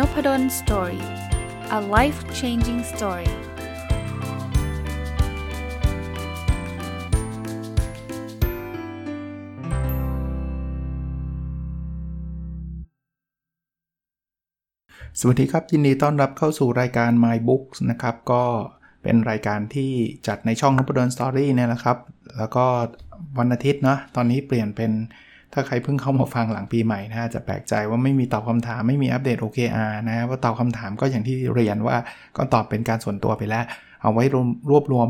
Nopadol Story a life changing story สวัสดีครับ ยินดีต้อนรับเข้าสู่รายการ My Books นะครับ ก็เป็นรายการที่จัดในช่องนพดล Story เนี่ยแหละครับ แล้วก็วันอาทิตย์เนาะตอนนี้เปลี่ยนเป็น ถ้าใครเพิ่งเข้ามาฟังหลังปีใหม่นะจะแปลกใจว่าไม่มีตอบคำถามไม่มีอัปเดต OKR นะว่าตอบคำถามก็อย่างที่เรียนว่าก็ตอบเป็นการส่วนตัวไปแล้ว เอาไว้รวมรวบรวม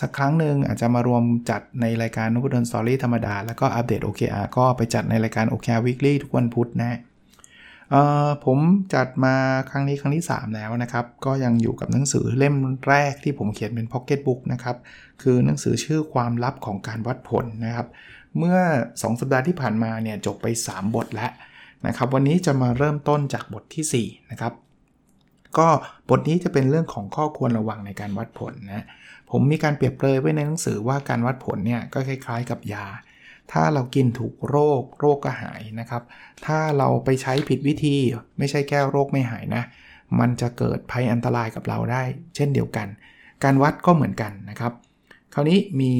สักครั้งหนึ่งอาจจะมารวมจัดในรายการนพดล Story ธรรมดา แล้วก็อัปเดต OKR ก็ไปจัดในรายการ OKR Weekly ทุกวันพุธนะผมจัดมาครั้งนี้ครั้งที่ 3 แล้วนะครับ ก็ยังอยู่กับหนังสือเล่มแรกที่ผมเขียนเป็นพ็อกเก็ตบุ๊กนะครับ คือหนังสือชื่อความลับของการวัดผลนะครับ เมื่อ 2 สัปดาห์ที่ผ่านมาเนี่ยจบไป 3 บทแล้วนะครับ วันนี้จะมาเริ่มต้นจากบทที่ 4 นะครับ ก็บทนี้จะเป็นเรื่องของข้อควรระวังในการวัดผลนะ ผมมีการเปรียบเปรยไว้ในหนังสือว่าการวัดผลเนี่ยก็คล้าย ๆ กับยา ถ้าเรากินถูกโรคโรคก็หายนะครับ ถ้าเราไปใช้ผิดวิธีไม่ใช่แก้โรคไม่หายนะ มันจะเกิดภัยอันตรายกับเราได้ เช่นเดียวกัน การวัดก็เหมือนกันนะครับ คราวนี้มี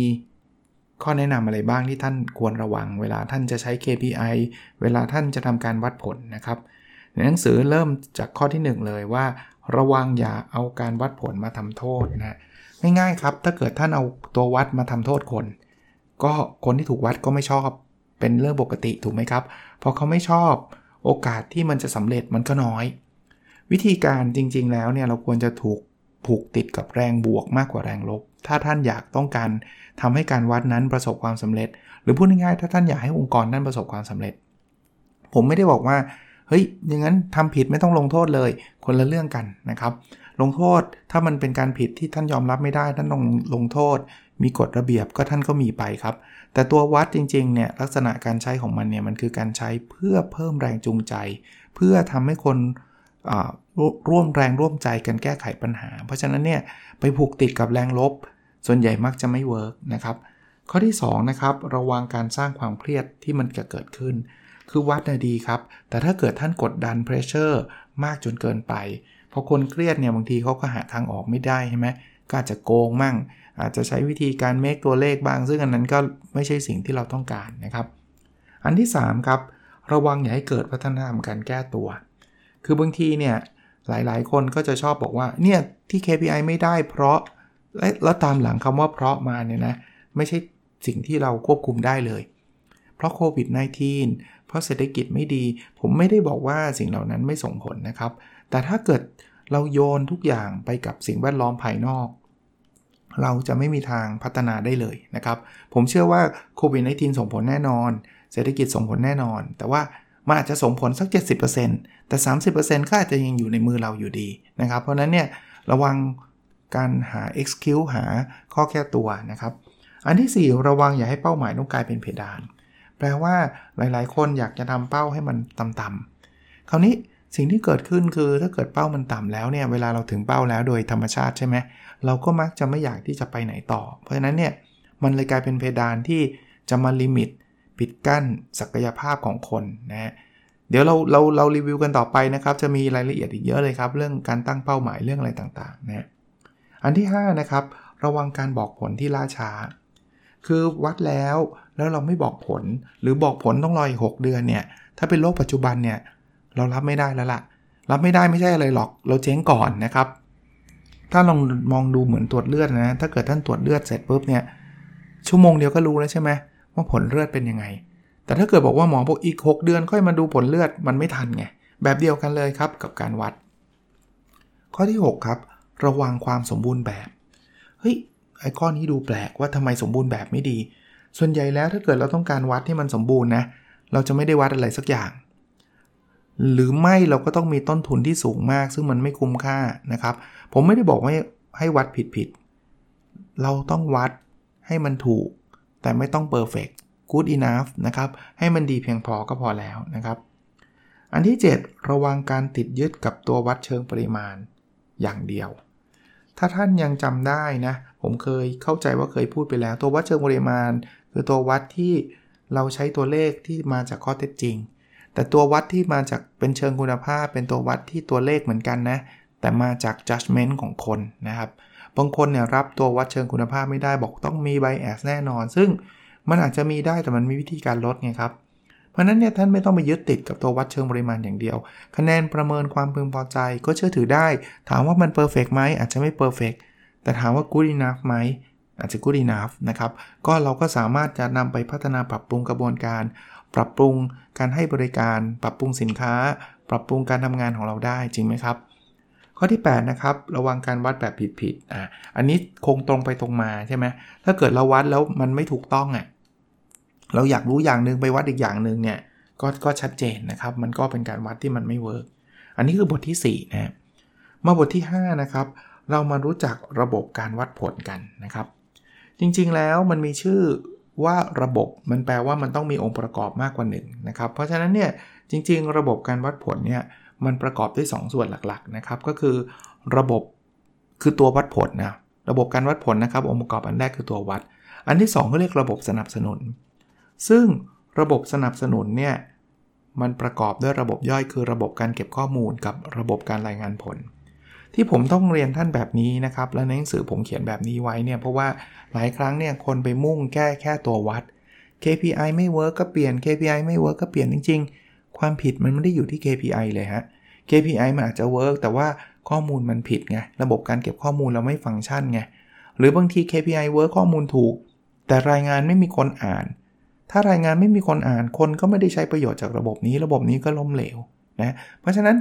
ข้อแนะนำอะไรบ้างที่ท่านควรระวัง เวลาท่านจะใช้ KPI เวลาท่านจะทำการวัดผลนะครับ ในหนังสือเริ่มจากข้อที่ 1 เลยว่า ระวังอย่าเอาการวัดผลมาทำโทษนะง่ายๆครับถ้าเกิดท่านเอาตัววัดมาทำโทษคน ก็คนที่ถูกวัดก็ไม่ชอบเป็นเรื่องปกติถูกไหมครับพอเขาไม่ชอบโอกาสที่มันจะสำเร็จมันก็น้อย วิธีการจริงๆแล้วเนี่ยเราควรจะถูกผูกติดกับแรงบวกมากกว่าแรงลบ ถ้าท่านอยากต้องการทำให้การวัดนั้นประสบความสำเร็จ หรือพูดง่ายๆถ้าท่านอยากให้องค์กรนั้นประสบความสำเร็จ ผมไม่ได้บอกว่าเฮ้ยอย่างนั้นทำผิดไม่ต้องลงโทษเลย คนละเรื่องกันนะครับ ลงโทษถ้ามันเป็นการผิดที่ท่านยอมรับไม่ได้ท่านต้องลงโทษ มีกฎระเบียบก็ท่านก็มีไปครับ แต่ตัววัดจริงๆเนี่ยลักษณะการใช้ของมันเนี่ยมันคือการใช้เพื่อเพิ่มแรงจูงใจ เพื่อทำให้คนร่วมแรงร่วมใจกันแก้ไขปัญหา เพราะฉะนั้นเนี่ยไปผูกติดกับแรงลบ ส่วนใหญ่มักจะไม่ work นะครับข้อที่2นะครับระวังการสร้างความเครียดที่มันจะเกิดขึ้น คือวัดน่ะดีครับ แต่ถ้าเกิดท่านกดดัน pressure มากจนเกินไปพอคนเครียดเนี่ยบางทีเขาก็หาทางออกไม่ได้ใช่ไหมก็อาจจะโกงมั่ง อาจจะใช้วิธีการ make ตัวเลขบ้าง ซึ่งอันนั้นก็ไม่ใช่สิ่งที่เราต้องการนะครับ อันที่3ครับระวังอย่าให้เกิดวัฒนธรรมการแก้ตัว คือบางทีเนี่ยหลายๆ คนก็จะชอบบอกว่าเนี่ยที่ KPI ไม่ได้เพราะ แล้วตามหลังคำว่าเพราะมาเนี่ยนะ ไม่ใช่สิ่งที่เราควบคุมได้เลย เพราะโควิด -19 เพราะเศรษฐกิจไม่ดี ผมไม่ได้บอกว่าสิ่งเหล่านั้นไม่ส่งผลนะครับ แต่ถ้าเกิดเราโยนทุกอย่างไปกับสิ่งแวดล้อมภายนอก เราจะไม่มีทางพัฒนาได้เลยนะครับ ผมเชื่อว่าโควิด -19 ส่งผลแน่นอน เศรษฐกิจส่งผลแน่นอน แต่ว่ามันอาจจะส่งผลสัก 70%แต่ 30%ก็อาจจะยังอยู่ในมือเราอยู่ดีนะครับ เพราะนั้นเนี่ยระวัง การหา excuse หาข้อแก้ตัวนะครับ อันที่ 4 ระวังอย่าให้เป้าหมายต้องกลายเป็นเพดาน แปลว่าหลายๆ คนอยากจะทำเป้าให้มันต่ำๆคราวนี้สิ่งที่เกิดขึ้นคือถ้าเกิดเป้ามันต่ำแล้วเนี่ยเวลาเราถึงเป้าแล้วโดยธรรมชาติใช่ไหมเราก็มักจะไม่อยากที่จะไปไหนต่อ เพราะฉะนั้นเนี่ยมันเลยกลายเป็นเพดานที่จะมาลิมิตปิดกั้นศักยภาพของคนนะฮะเดี๋ยวเราเราเรารีวิวกันต่อไปนะครับ จะมีรายละเอียดอีกเยอะเลยครับ เรื่องการตั้งเป้าหมายเรื่องอะไรต่างๆนะ อันที่5นะครับระวังการบอกผลที่ล่าช้า คือวัดแล้วแล้วเราไม่บอกผล หรือบอกผลต้องรออีก6เดือนเนี่ยถ้าเป็นโลกปัจจุบันเนี่ยเรารับไม่ได้แล้วละ่ะ รับไม่ได้ไม่ใช่อะไรหรอก เราเจ๊งก่อนนะครับ ถ้าลองมองดูเหมือนตรวจเลือดนะ ถ้าเกิดท่านตรวจเลือดเสร็จปุ๊บเนี่ยชั่วโมงเดียวก็รู้แล้วใช่ไหมว่าผลเลือดเป็นยังไง แต่ถ้าเกิดบอกว่าหมอบอกอีก 6 เดือนค่อยมาดูผลเลือดมันไม่ทันไงแบบเดียวกันเลยครับกับการวัด ข้อที่ 6 ครับ ระวังความสมบูรณ์แบบเฮ้ยไอ้ข้อนี้ดูแปลกว่าทำไมสมบูรณ์แบบไม่ดี ส่วนใหญ่แล้วถ้าเกิดเราต้องการวัดให้มันสมบูรณ์นะเราจะไม่ได้วัดอะไรสักอย่าง หรือไม่เราก็ต้องมีต้นทุนที่สูงมาก ซึ่งมันไม่คุ้มค่านะครับ ผมไม่ได้บอกว่าให้วัดผิดผิดเราต้องวัดให้มันถูก แต่ไม่ต้อง perfect good enough นะครับ ให้มันดีเพียงพอก็พอแล้วนะครับ อันที่ 7 ระวังการติดยึดกับตัววัดเชิงปริมาณ อย่างเดียว ถ้าท่านยังจำได้นะ ผมเคยเข้าใจว่าเคยพูดไปแล้ว ตัววัดเชิงปริมาณ คือตัววัดที่เราใช้ตัวเลขที่มาจากข้อเท็จจริง แต่ตัววัดที่มาจากเป็นเชิงคุณภาพ เป็นตัววัดที่ตัวเลขเหมือนกันนะ แต่มาจาก judgment ของคนนะครับบางคนเนี่ยรับตัววัดเชิงคุณภาพไม่ได้บอกต้องมี bias แน่นอน ซึ่งมันอาจจะมีได้แต่มันมีวิธีการลดไงครับ เพราะนั้นเนี่ยท่านไม่ต้องไปยึดติดกับตัววัดเชิงปริมาณอย่างเดียว คะแนนประเมินความพึงพอใจก็เชื่อถือได้ ถามว่ามัน perfect ไหมอาจจะไม่ perfect แต่ถามว่า good enough ไหมอาจจะ good enough นะครับ ก็เราก็สามารถจะนำไปพัฒนาปรับปรุงกระบวนการ ปรับปรุงการให้บริการ ปรับปรุงสินค้า ปรับปรุงการทำงานของเราได้จริงไหมครับข้อที่ 8 นะครับ ระวังการวัดแบบผิดๆอะอันนี้คงตรงไปตรงมาใช่ไหมถ้าเกิดเราวัดแล้วมันไม่ถูกต้องอะ เราอยากรู้อย่างหนึ่งไปวัดอีกอย่างหนึ่งเนี่ยก็ก็ชัดเจนนะครับ มันก็เป็นการวัดที่มันไม่ workอันนี้คือบทที่4นะมาบทที่5นะครับเรามารู้จักระบบการวัดผลกันนะครับ จริงๆแล้วมันมีชื่อว่าระบบมันแปลว่ามันต้องมีองค์ประกอบมากกว่า1นะครับ เพราะฉะนั้นเนี่ยจริง ๆ ระบบการวัดผลเนี่ยมันประกอบด้วย2ส่วนหลักๆนะครับก็คือระบบคือตัววัดผลนะระบบการวัดผลนะครับ องค์ประกอบอันแรกคือตัววัด อันที่2ก็เรียกระบบสนับสนุน ซึ่งระบบสนับสนุนเนี่ยมันประกอบด้วยระบบย่อยคือระบบการเก็บข้อมูลกับระบบการรายงานผล ที่ผมต้องเรียนท่านแบบนี้นะครับ และในหนังสือผมเขียนแบบนี้ไว้เนี่ยเพราะว่าหลายครั้งเนี่ยคนไปมุ่งแก้แค่ตัววัด KPI ไม่ work ก็เปลี่ยน KPI ไม่ work ก็เปลี่ยนจริง ๆ ความผิดมันไม่ได้อยู่ที่ KPI เลยฮะ KPI มันอาจจะ work แต่ว่าข้อมูลมันผิดไงระบบการเก็บข้อมูลเราไม่ฟังก์ชันไงหรือบางที KPI work ข้อมูลถูก แต่รายงานไม่มีคนอ่าน ถ้ารายงานไม่มีคนอ่านคนก็ไม่ได้ใช้ประโยชน์จากระบบนี้ ระบบนี้ก็ล้มเหลวนะเพราะฉะนั้น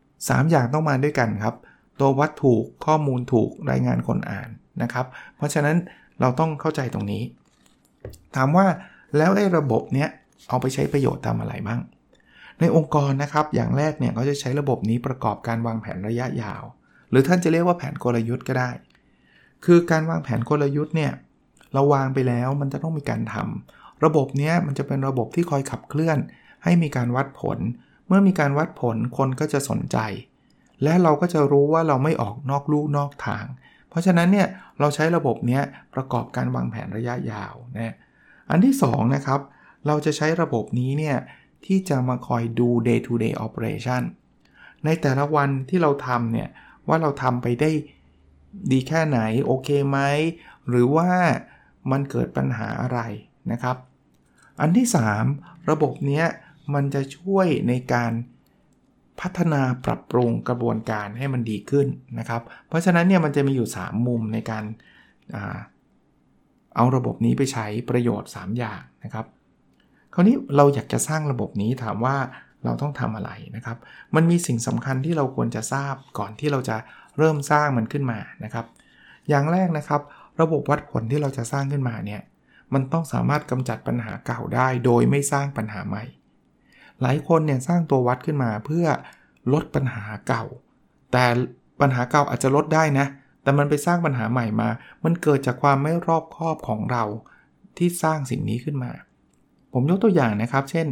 3 อย่างต้องมาด้วยกันครับ ตัววัดถูกข้อมูลถูกรายงานคนอ่านนะครับ เพราะฉะนั้นเราต้องเข้าใจตรงนี้ ถามว่าแล้วไอ้ระบบเนี้ยเอาไปใช้ประโยชน์ทำอะไรบ้าง ในองค์กรนะครับอย่างแรกเนี่ยเขาจะใช้ระบบนี้ประกอบการวางแผนระยะยาว หรือท่านจะเรียกว่าแผนกลยุทธ์ก็ได้ คือการวางแผนกลยุทธ์เนี่ยเราวางไปแล้วมันจะต้องมีการทำ ระบบนี้มันจะเป็นระบบที่คอยขับเคลื่อน ให้มีการวัดผล เมื่อมีการวัดผลคนก็จะสนใจ และเราก็จะรู้ว่าเราไม่ออกนอกลู่นอกทาง เพราะฉะนั้นเนี่ยเราใช้ระบบนี้ประกอบการวางแผนระยะยาวนะอันที่2นะครับเราจะใช้ระบบนี้เนี่ยที่จะมาคอยดู day to day operation ในแต่ละวันที่เราทำเนี่ยว่าเราทำไปได้ดีแค่ไหน โอเคไหม หรือว่ามันเกิดปัญหาอะไรนะครับ อันที่ 3 ระบบนี้มันจะช่วยในการพัฒนาปรับปรุงกระบวนการให้มันดีขึ้นนะครับ เพราะฉะนั้นเนี่ยมันจะมีอยู่ 3 มุมในการเอาระบบนี้ไปใช้ประโยชน์ 3 อย่างนะครับ คราวนี้เราอยากจะสร้างระบบนี้ถามว่าเราต้องทำอะไรนะครับ มันมีสิ่งสำคัญที่เราควรจะทราบก่อนที่เราจะเริ่มสร้างมันขึ้นมานะครับ อย่างแรกนะครับ ระบบวัดผลที่เราจะสร้างขึ้นมาเนี่ย มันต้องสามารถกำจัดปัญหาเก่าได้ โดยไม่สร้างปัญหาใหม่ หลายคนเนี่ยสร้างตัววัดขึ้นมาเพื่อลดปัญหาเก่า แต่ปัญหาเก่าอาจจะลดได้นะ แต่มันไปสร้างปัญหาใหม่มา มันเกิดจากความไม่รอบคอบของเราที่สร้างสิ่งนี้ขึ้นมา ผมยกตัวอย่างนะครับ เช่น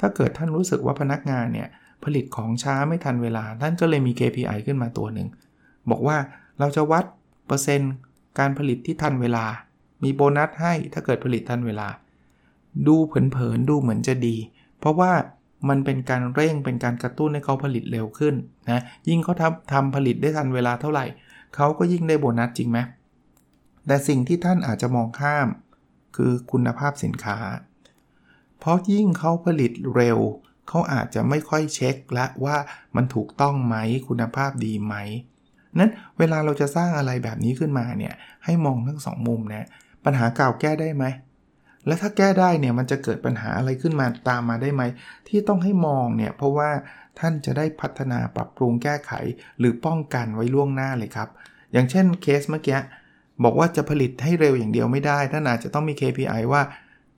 ถ้าเกิดท่านรู้สึกว่าพนักงานเนี่ยผลิตของช้าไม่ทันเวลา ท่านก็เลยมี KPI ขึ้นมาตัวหนึ่ง บอกว่าเราจะวัดเปอร์เซ็นต์การผลิตที่ทันเวลา มีโบนัสให้ถ้าเกิดผลิตทันเวลา ดูเผินๆดูเหมือนจะดี เพราะว่ามันเป็นการเร่งเป็นการกระตุ้นให้เขาผลิตเร็วขึ้นนะยิ่งเขาทำทำผลิตได้ทันเวลาเท่าไหร่ เขาก็ยิ่งได้โบนัสจริงไหมแต่สิ่งที่ท่านอาจจะมองข้าม คือคุณภาพสินค้า เพราะยิ่งเขาผลิตเร็ว เขาอาจจะไม่ค่อยเช็คและว่ามันถูกต้องไหมคุณภาพดีไหมนั้นเวลาเราจะสร้างอะไรแบบนี้ขึ้นมาเนี่ยให้มองทั้งสองมุมนะ ปัญหาเก่าแก้ได้ไหม และถ้าแก้ได้เนี่ยมันจะเกิดปัญหาอะไรขึ้นมาตามมาได้ไหม ที่ต้องให้มองเนี่ยเพราะว่าท่านจะได้พัฒนาปรับปรุงแก้ไข หรือป้องกันไว้ล่วงหน้าเลยครับ อย่างเช่นเคสเมื่อกี้บอกว่าจะผลิตให้เร็วอย่างเดียวไม่ได้ ท่านอาจจะต้องมี KPI ว่า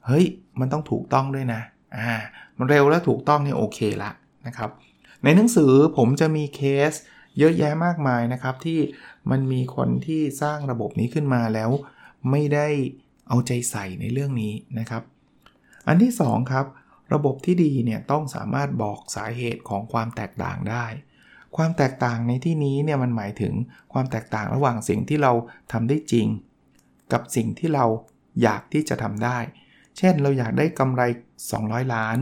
เฮ้ย มันต้องถูกต้องด้วยนะ อ่า มันเร็วและถูกต้องเนี่ยโอเคละนะครับ ในหนังสือผมจะมีเคสเยอะแยะมากมายนะครับ ที่มันมีคนที่สร้างระบบนี้ขึ้นมาแล้ว ไม่ได้เอาใจใส่ในเรื่องนี้นะครับ อันที่ 2 ครับ ระบบที่ดีเนี่ยต้องสามารถบอกสาเหตุของความแตกต่างได้ ความแตกต่างในที่นี้เนี่ยมันหมายถึงความแตกต่างระหว่างสิ่งที่เราทำได้จริง กับสิ่งที่เราอยากที่จะทำได้ เช่นเราอยากได้กำไร 200 ล้าน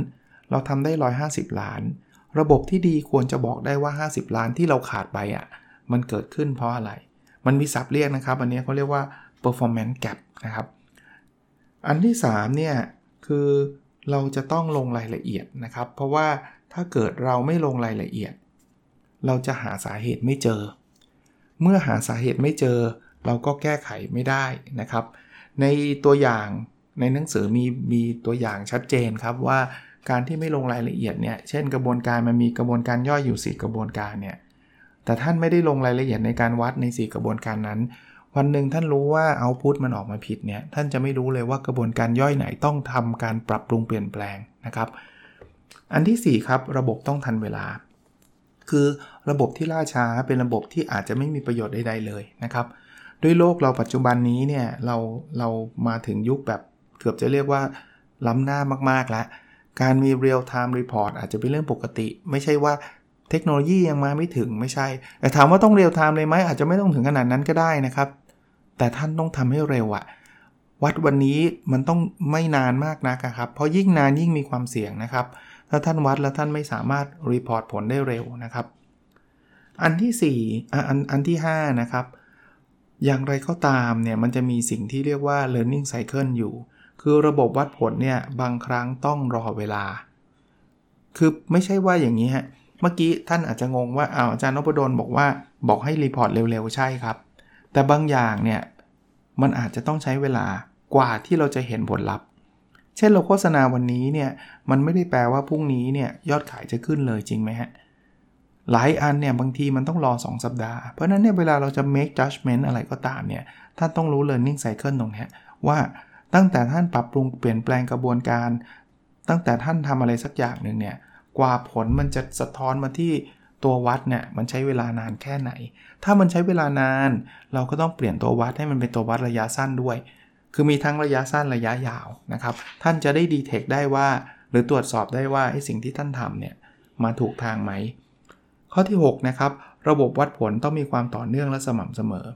เราทำได้ 150 ล้าน ระบบที่ดีควรจะบอกได้ว่า 50 ล้านที่เราขาดไปอะ่ะมันเกิดขึ้นเพราะอะไร มันมีศัพท์เรียกนะครับ อันนี้เขาเรียกว่า performance gap นะครับ อันที่3เนี่ยคือเราจะต้องลงรายละเอียดนะครับ เพราะว่าถ้าเกิดเราไม่ลงรายละเอียด เราจะหาสาเหตุไม่เจอ เมื่อหาสาเหตุไม่เจอ เราก็แก้ไขไม่ได้นะครับ ในตัวอย่างในหนังสือมีมีตัวอย่างชัดเจนครับว่าการที่ไม่ลงรายละเอียดเนี่ย เช่นกระบวนการมันมีกระบวนการย่อยอยู่ 4 กระบวนการเนี่ย แต่ท่านไม่ได้ลงรายละเอียดในการวัดใน 4 กระบวนการนั้น วันหนึ่งท่านรู้ว่าเอาพุทมันออกมาผิดเนี่ยท่านจะไม่รู้เลยว่ากระบวนการย่อยไหนต้องทำการปรับปรุงเปลี่ยนแปลงนะครับ อันที่ 4 ครับระบบต้องทันเวลา คือระบบที่ล่าช้าเป็นระบบที่อาจจะไม่มีประโยชน์ใดๆเลยนะครับ ด้วยโลกเราปัจจุบันนี้เนี่ยเราเรามาถึงยุคแบบเกือบจะเรียกว่าล้ำหน้ามากๆแล้วการมี real time report อาจจะเป็นเรื่องปกติ ไม่ใช่ว่า เทคโนโลยียังมาไม่ถึงไม่ใช่ แต่ถามว่าต้อง real time เลยไหมอาจจะไม่ต้องถึงขนาดนั้นก็ได้นะครับ แต่ท่านต้องทำให้เร็วอะวัดวันนี้มันต้องไม่นานมากนะครับ เพราะยิ่งนานยิ่งมีความเสี่ยงนะครับ ถ้าท่านวัดแล้วท่านไม่สามารถรีพอร์ตผลได้เร็วนะครับ อันที่4อันอันที่ 5 นะครับ อย่างไรก็ตามเนี่ยมันจะมีสิ่งที่เรียกว่า learning cycle อยู่ คือระบบวัดผลเนี่ยบางครั้งต้องรอเวลา คือไม่ใช่ว่าอย่างนี้ฮะ เมื่อกี้ท่านอาจจะงงว่าอ้าวอาจารย์นพดลบอกว่าบอกให้ report เร็วๆ ใช่ครับ แต่บางอย่างเนี่ยมันอาจจะต้องใช้เวลากว่าที่เราจะเห็นผลลัพธ์ เช่นเราโฆษณาวันนี้เนี่ยมันไม่ได้แปลว่าพรุ่งนี้เนี่ยยอดขายจะขึ้นเลยจริงไหมฮะหลายอันเนี่ยบางทีมันต้องรอ 2 สัปดาห์ เพราะนั้นเนี่ยเวลาเราจะ make judgment อะไรก็ตามเนี่ยท่านต้องรู้ learning cycle ตรงนี้ว่าตั้งแต่ท่านปรับปรุงเปลี่ยนแปลงกระบวนการ ตั้งแต่ท่านทำอะไรสักอย่างหนึ่งเนี่ย กว่าผลมันจะสะท้อนมาที่ตัววัดเนี่ยมันใช้เวลานานแค่ไหน ถ้ามันใช้เวลานาน เราก็ต้องเปลี่ยนตัววัดให้มันเป็นตัววัดระยะสั้นด้วย คือมีทั้งระยะสั้นระยะยาวนะครับ ท่านจะได้ดีเทคได้ว่า หรือตรวจสอบได้ว่าไอ้สิ่งที่ท่านทำเนี่ยมาถูกทางไหม ข้อที่ 6 นะครับ ระบบวัดผลต้องมีความต่อเนื่องและสม่ำเสมอ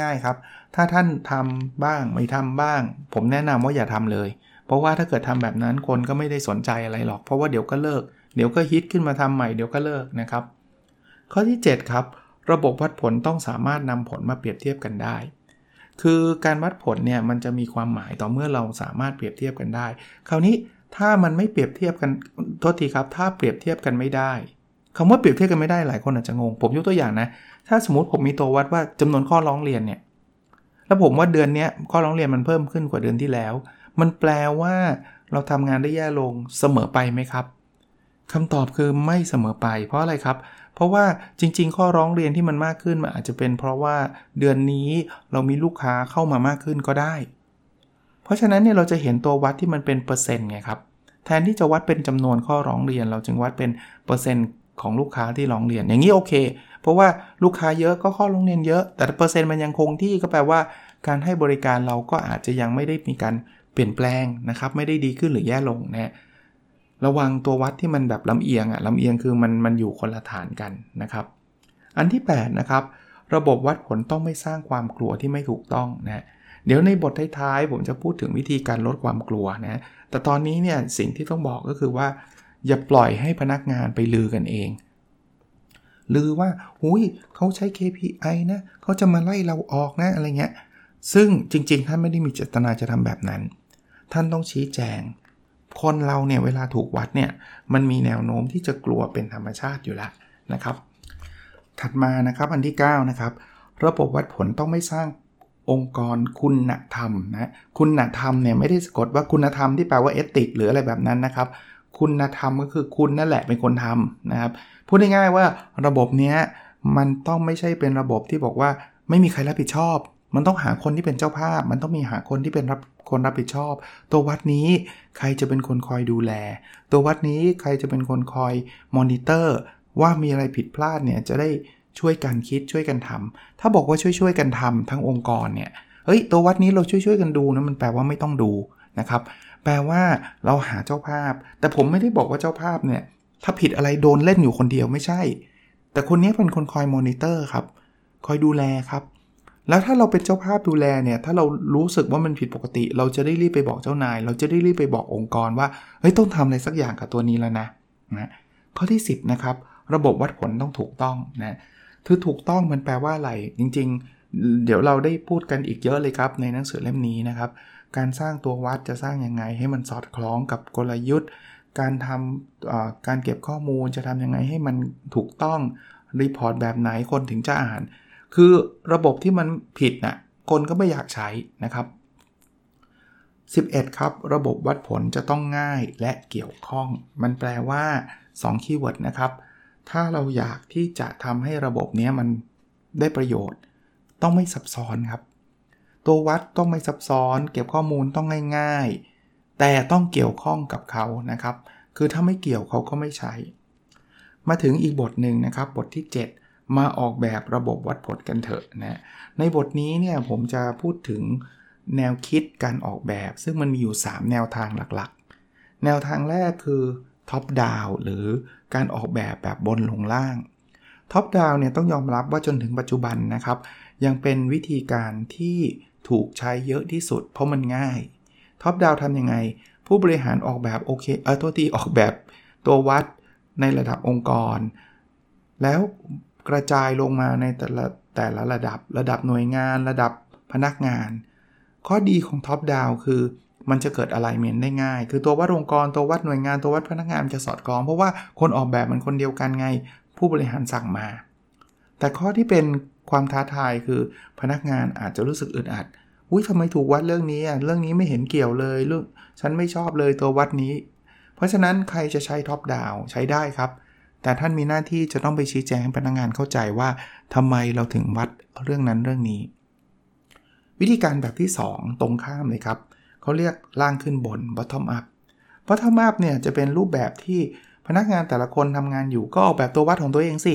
ง่ายๆครับ ถ้าท่านทำบ้างไม่ทำบ้าง ผมแนะนำว่าอย่าทำเลย เพราะว่าถ้าเกิดทำแบบนั้นคนก็ไม่ได้สนใจอะไรหรอก เพราะว่าเดี๋ยวก็เลิก เดี๋ยวก็ฮิตขึ้นมาทำใหม่เดี๋ยวก็เลิกนะครับ ข้อที่ 7 ครับ ระบบวัดผลต้องสามารถนำผลมาเปรียบเทียบกันได้ คือการวัดผลเนี่ยมันจะมีความหมายต่อเมื่อเราสามารถเปรียบเทียบกันได้ คราวนี้ถ้ามันไม่เปรียบเทียบกันโทษทีครับ ถ้าเปรียบเทียบกันไม่ได้คำว่าเปรียบเทียบกันไม่ได้หลายคนอาจจะงง ผมยกตัวอย่างนะ ถ้าสมมติผมมีตัววัดว่าจำนวนข้อร้องเรียนเนี่ย แล้วผมว่าเดือนนี้ข้อร้องเรียนมันเพิ่มขึ้นกว่าเดือนที่แล้ว มันแปลว่าเราทำงานได้แย่ลงเสมอไปไหมครับคำตอบคือไม่เสมอไป เพราะอะไรครับ เพราะว่าจริง ๆ ข้อร้องเรียนที่มันมากขึ้นมันอาจจะเป็นเพราะว่าเดือนนี้เรามีลูกค้าเข้ามามากขึ้นก็ได้ เพราะฉะนั้นเนี่ยเราจะเห็นตัววัดที่มันเป็นเปอร์เซ็นต์ไงครับ แทนที่จะวัดเป็นจำนวนข้อร้องเรียน เราจึงวัดเป็นเปอร์เซ็นต์ของลูกค้าที่ร้องเรียน อย่างนี้โอเค เพราะว่าลูกค้าเยอะก็ข้อลงเรียนเยอะ แต่เปอร์เซ็นต์มันยังคงที่ก็แปลว่า การให้บริการเราก็อาจจะยังไม่ได้มีการ เปลี่ยนแปลงนะครับไม่ได้ดีขึ้นหรือแย่ลงนะระวังตัววัดที่มันแบบลำเอียงอะลำเอียงคือมันมันอยู่คนละฐานกันนะครับ อันที่8นะครับระบบวัดผลต้องไม่สร้างความกลัวที่ไม่ถูกต้องนะเดี๋ยวในบทท้ายๆผมจะพูดถึงวิธีการลดความกลัวนะแต่ตอนนี้เนี่ยสิ่งที่ต้องบอกก็คือว่า อย่าปล่อยให้พนักงานไปลือกันเอง ลือว่าหุยเขาใช้ KPI นะเขาจะมาไล่เราออกนะอะไรเงี้ยซึ่งจริงๆท่านไม่ได้มีเจตนาจะทำแบบนั้น ท่านต้องชี้แจง คนเราเนี่ยเวลาถูกวัดเนี่ยมันมีแนวโน้มที่จะกลัวเป็นธรรมชาติอยู่แล้วนะครับ ถัดมานะครับอันที่9นะครับระบบวัดผลต้องไม่สร้างองค์กรคุณธรรมนะคุณธรรมเนี่ยไม่ได้สะกดว่าคุณธรรมที่แปลว่าเอติกหรืออะไรแบบนั้นนะครับ คุณธรรมก็คือคุณนั่นแหละเป็นคนทำนะครับพูดง่ายๆว่าระบบเนี้ยมันต้องไม่ใช่เป็นระบบที่บอกว่าไม่มีใครรับผิดชอบ มันต้องหาคนที่เป็นเจ้าภาพ มันต้องมีหาคนที่เป็นรับคนรับผิดชอบ ตัววัดนี้ใครจะเป็นคนคอยดูแล ตัววัดนี้ใครจะเป็นคนคอยมอนิเตอร์ ว่ามีอะไรผิดพลาดเนี่ยจะได้ช่วยกันคิดช่วยกันทำถ้าบอกว่าช่วยๆกันทำทั้งองค์กรเนี่ยเฮ้ยตัววัดนี้เราช่วยๆกันดูนะมันแปลว่าไม่ต้องดูนะครับ แปลว่าเราหาเจ้าภาพ แต่ผมไม่ได้บอกว่าเจ้าภาพเนี่ยถ้าผิดอะไรโดนเล่นอยู่คนเดียวไม่ใช่ แต่คนนี้เป็นคนคอยมอนิเตอร์ครับ คอยดูแลครับ แล้วถ้าเราเป็นเจ้าภาพดูแลเนี่ย ถ้าเรารู้สึกว่ามันผิดปกติ เราจะได้รีบไปบอกเจ้านาย เราจะได้รีบไปบอกองค์กรว่า เฮ้ยต้องทำอะไรสักอย่างกับตัวนี้แล้วนะนะข้อที่ 10 นะครับ ระบบวัดผลต้องถูกต้องนะคือถูกต้องมันแปลว่าอะไรจริง ๆ เดี๋ยวเราได้พูดกันอีกเยอะเลยครับในหนังสือเล่มนี้นะครับ การสร้างตัววัดจะสร้างยังไง ให้มันสอดคล้องกับกลยุทธ์ การทำการเก็บข้อมูลจะทำยังไงให้มันถูกต้องรีพอร์ตแบบไหนคนถึงจะอ่าน คือระบบที่มันผิดนะ่ะคนก็ไม่อยากใช้นะครับ 11 ครับ ระบบวัดผลจะต้องง่ายและเกี่ยวข้อง มันแปลว่า 2 keyword นะครับ ถ้าเราอยากที่จะทำให้ระบบนี้มันได้ประโยชน์ ต้องไม่ซับซ้อนครับ ตัววัดต้องไม่ซับซ้อน เก็บข้อมูลต้องง่าย ๆ แต่ต้องเกี่ยวข้องกับเขานะครับ คือถ้าไม่เกี่ยวเขาก็ไม่ใช้ มาถึงอีกบทหนึ่งนะครับ บทที่ 7 มาออกแบบระบบวัดผลกันเถอะนะในบทนี้เนี่ยผมจะพูดถึงแนวคิดการออกแบบ ซึ่งมันมีอยู่ 3 แนวทางหลักๆ แนวทางแรกคือท็อปดาวหรือการออกแบบแบบบนลงล่างท็อปดาวเนี่ยต้องยอมรับว่าจนถึงปัจจุบันนะครับ ยังเป็นวิธีการที่ถูกใช้เยอะที่สุด เพราะมันง่ายท็อปดาวทำยังไง ผู้บริหารออกแบบโอเคเออตัวที่ออกแบบตัววัดในระดับองค์กร แล้ว กระจายลงมาในแต่ละแต่ละระดับ ระดับหน่วยงานระดับพนักงาน ข้อดีของท็อปดาวคือมันจะเกิดอะไรเมนได้ง่าย คือตัววัดองค์กร ตัววัดหน่วยงาน ตัววัดพนักงานจะสอดคล้อง เพราะว่าคนออกแบบมันคนเดียวกันไง ผู้บริหารสั่งมา แต่ข้อที่เป็นความท้าทายคือพนักงานอาจจะรู้สึกอึดอัด อุ้ยทำไมถูกวัดเรื่องนี้อะ เรื่องนี้ไม่เห็นเกี่ยวเลยเรื่องฉันไม่ชอบเลยตัววัดนี้ เพราะฉะนั้นใครจะใช้ท็อปดาวใช้ได้ครับ แต่ท่านมีหน้าที่จะต้องไปชี้แจงให้พนักงงานเข้าใจว่าทำไมเราถึงวัดเรื่องนั้นเรื่องนี้ วิธีการแบบที่ 2 ตรงข้ามเลยครับเขาเรียกล่างขึ้นบน bottom up bottom up เนี่ยจะเป็นรูปแบบที่พนักงานแต่ละคนทำงานอยู่ก็ออกแบบตัววัดของตัวเองสิ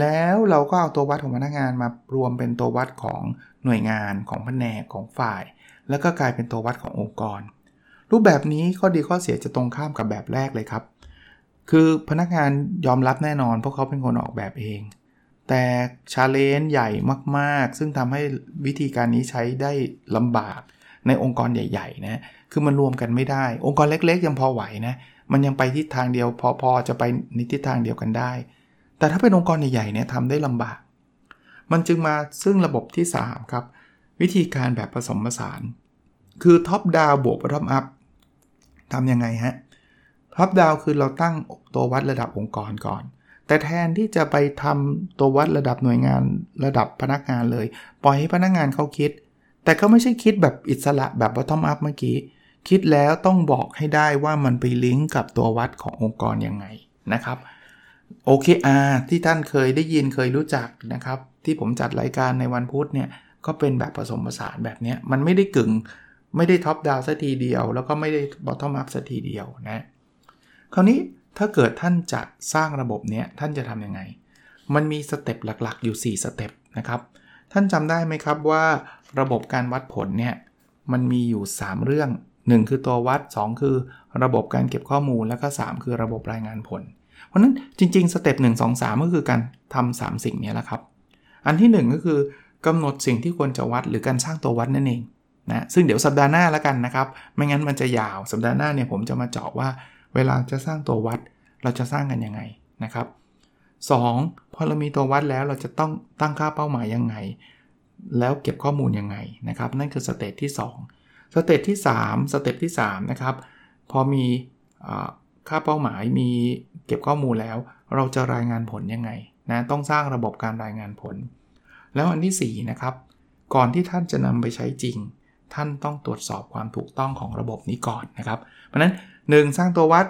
แล้วเราก็เอาตัววัดของพนักงานมารวมเป็นตัววัดของหน่วยงานของแผนกของฝ่าย แล้วก็กลายเป็นตัววัดขององค์กร รูปแบบนี้ข้อดีข้อเสียจะตรงข้ามกับแบบแรกเลยครับ คือพนักงานยอมรับแน่นอนเพราะเขาเป็นคนออกแบบเอง แต่ชาเลนจ์ใหญ่มากๆ ซึ่งทำให้วิธีการนี้ใช้ได้ลำบากในองค์กรใหญ่ๆนะคือมันรวมกันไม่ได้ องค์กรเล็กๆ ยังพอไหวนะมันยังไปทิศทางเดียวพอๆจะไปในทิศทางเดียวกันได้ แต่ถ้าเป็นองค์กรใหญ่ๆเนี่ยทำได้ลำบาก มันจึงมาซึ่งระบบที่ 3 ครับ วิธีการแบบผสมผสาน คือ top down บวก bottom up ทำยังไงฮะ top down คือเราตั้งตัววัดระดับองค์กรก่อน แต่แทนที่จะไปทำตัววัดระดับหน่วยงานระดับพนักงานเลย ปล่อยให้พนักงานเขาคิด แต่ก็ไม่ใช่คิดแบบอิสระแบบ bottom up เมื่อกี้ คิดแล้วต้องบอกให้ได้ว่ามันไปลิงก์กับตัววัดขององค์กรยังไงนะครับ OKR ที่ท่านเคยได้ยินเคยรู้จักนะครับ ที่ผมจัดรายการในวันพุธเนี่ยก็เป็นแบบผสมผสานแบบนี้มันไม่ได้กึ่ง ไม่ได้ top down ซะทีเดียว แล้วก็ไม่ได้ bottom up ซะทีเดียวนะ คราวนี้ถ้าเกิดท่านจะสร้างระบบเนี้ยท่านจะทำยังไง มันมี step หลักๆ อยู่ 4 step นะครับ ท่านจำได้ไหมครับว่าระบบการวัดผลเนี่ยมันมีอยู่ 3 เรื่อง 1 คือตัววัด 2 คือระบบการเก็บข้อมูลแล้วก็ 3 คือระบบรายงานผล เพราะนั้นจริง ๆ สเต็ป1 2 3 ก็คือการทำ3สิ่งนี้แหละครับ อันที่ 1 ก็คือกำหนดสิ่งที่ควรจะวัดหรือการสร้างตัววัดนั่นเองนะซึ่งเดี๋ยวสัปดาห์หน้าแล้วกันนะครับ ไม่งั้นมันจะยาวสัปดาห์หน้าเนี่ยผมจะมาเจาะว่า เวลาจะสร้างตัววัดเราจะสร้างกันยังไงนะครับ 2. พอเรามีตัววัดแล้วเราจะต้องตั้งค่าเป้าหมายยังไง แล้วเก็บข้อมูลยังไงนะครับ นั่นคือ stage ที่ 2 stage ที่ 3 step ที่3นะครับพอมีค่าเป้าหมายมีเก็บข้อมูลแล้ว เราจะรายงานผลยังไงนะต้องสร้างระบบการรายงานผล แล้วอันที่4นะครับก่อนที่ท่านจะนำไปใช้จริง ท่านต้องตรวจสอบความถูกต้องของระบบนี้ก่อนนะครับ เพราะนั้น 1 สร้างตัววัด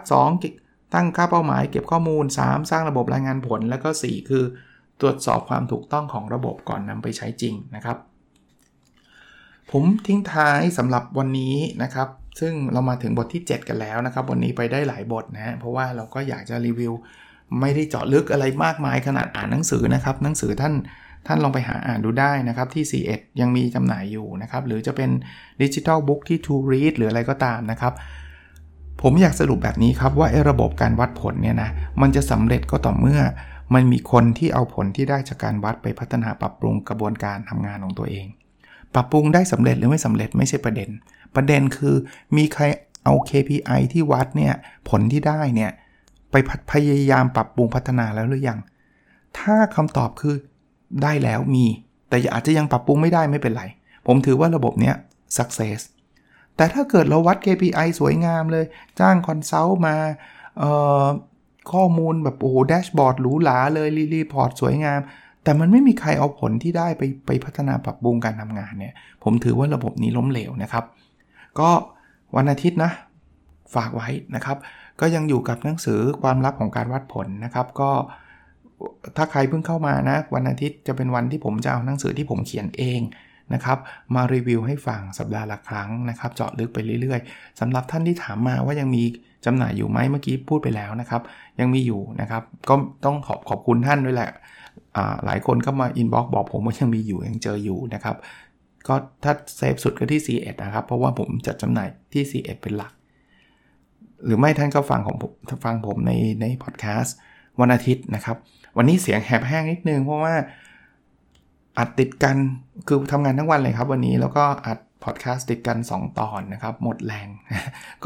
2 ตั้งค่าเป้าหมายเก็บข้อมูล 3 สร้างระบบรายงานผล แล้วก็ 4 คือตรวจสอบความถูกต้องของระบบก่อนนำไปใช้จริงนะครับ ผมทิ้งท้ายสำหรับวันนี้นะครับ ซึ่งเรามาถึงบทที่ 7 กันแล้วนะครับ วันนี้ไปได้หลายบทนะ เพราะว่าเราก็อยากจะรีวิว ไม่ได้เจาะลึกอะไรมากมายขนาดอ่านหนังสือนะครับ หนังสือท่าน ท่านลองไปหาอ่านดูได้นะครับที่ 41 ยังมีจำหน่ายอยู่นะครับ หรือจะเป็นดิจิทัลบุ๊กที่ To Read หรืออะไรก็ตามนะครับ ผมอยากสรุปแบบนี้ครับว่าไอ้ระบบการวัดผลเนี่ยนะมันจะสำเร็จก็ต่อเมื่อมันมีคนที่เอาผลที่ได้จากการวัดไปพัฒนาปรับปรุงกระบวนการทำงานของตัวเอง ปรับปรุงได้สำเร็จหรือไม่สำเร็จไม่ใช่ประเด็น ประเด็นคือมีใครเอา KPI ที่วัดเนี่ยผลที่ได้เนี่ยไปพยายามปรับปรุงพัฒนาแล้วหรือยัง ถ้าคำตอบคือ ได้แล้วมี แต่อาจจะยังปรับปรุงไม่ได้ไม่เป็นไร ผมถือว่าระบบเนี้ย success แต่ถ้าเกิดเราวัด KPI สวยงามเลย จ้าง consult มาข้อมูลแบบโอ้ dashboard หรูหราเลย report สวยงาม แต่มันไม่มีใครเอาผลที่ได้ไปไปพัฒนาปรับปรุงการทำงานเนี่ย ผมถือว่าระบบนี้ล้มเหลวนะครับ ก็วันอาทิตย์นะ ฝากไว้นะครับ ก็ยังอยู่กับหนังสือความลับของการวัดผลนะครับ ก็ ถ้าใครเพิ่งเข้ามานะ วันอาทิตย์จะเป็นวันที่ผมจะเอาหนังสือที่ผมเขียนเองนะครับ มารีวิวให้ฟังสัปดาห์ละครั้งนะครับ เจาะลึกไปเรื่อยๆสำหรับท่านที่ถามมาว่ายังมีจำหน่ายอยู่ไหมเมื่อกี้พูดไปแล้วนะครับ ยังมีอยู่นะครับ ก็ต้องขอบขอบคุณท่านด้วยแหละหลายคนก็มา inbox บอกผมว่ายังมีอยู่ยังเจออยู่นะครับ ก็ถ้า safe สุดก็ที่ ซีเอ็ด นะครับ เพราะว่าผมจัดจำหน่ายที่ C1 เป็นหลัก หรือไม่ท่านก็ฟังของผมฟังผมในในพอดแคสต์ วันอาทิตย์นะครับ วันนี้เสียงแหบแห้งนิดนึงเพราะว่าอัดติดกันคือทำงานทั้งวันเลยครับ วันนี้แล้วก็อัดพอดแคสต์ติดกัน 2 ตอนนะครับ หมดแรง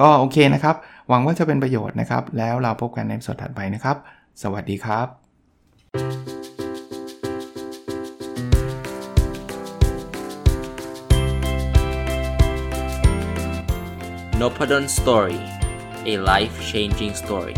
ก็โอเคนะครับ หวังว่าจะเป็นประโยชน์นะครับ แล้วเราพบกันในสดถัดไปนะครับ สวัสดีครับ n o p a d o n Story a life changing story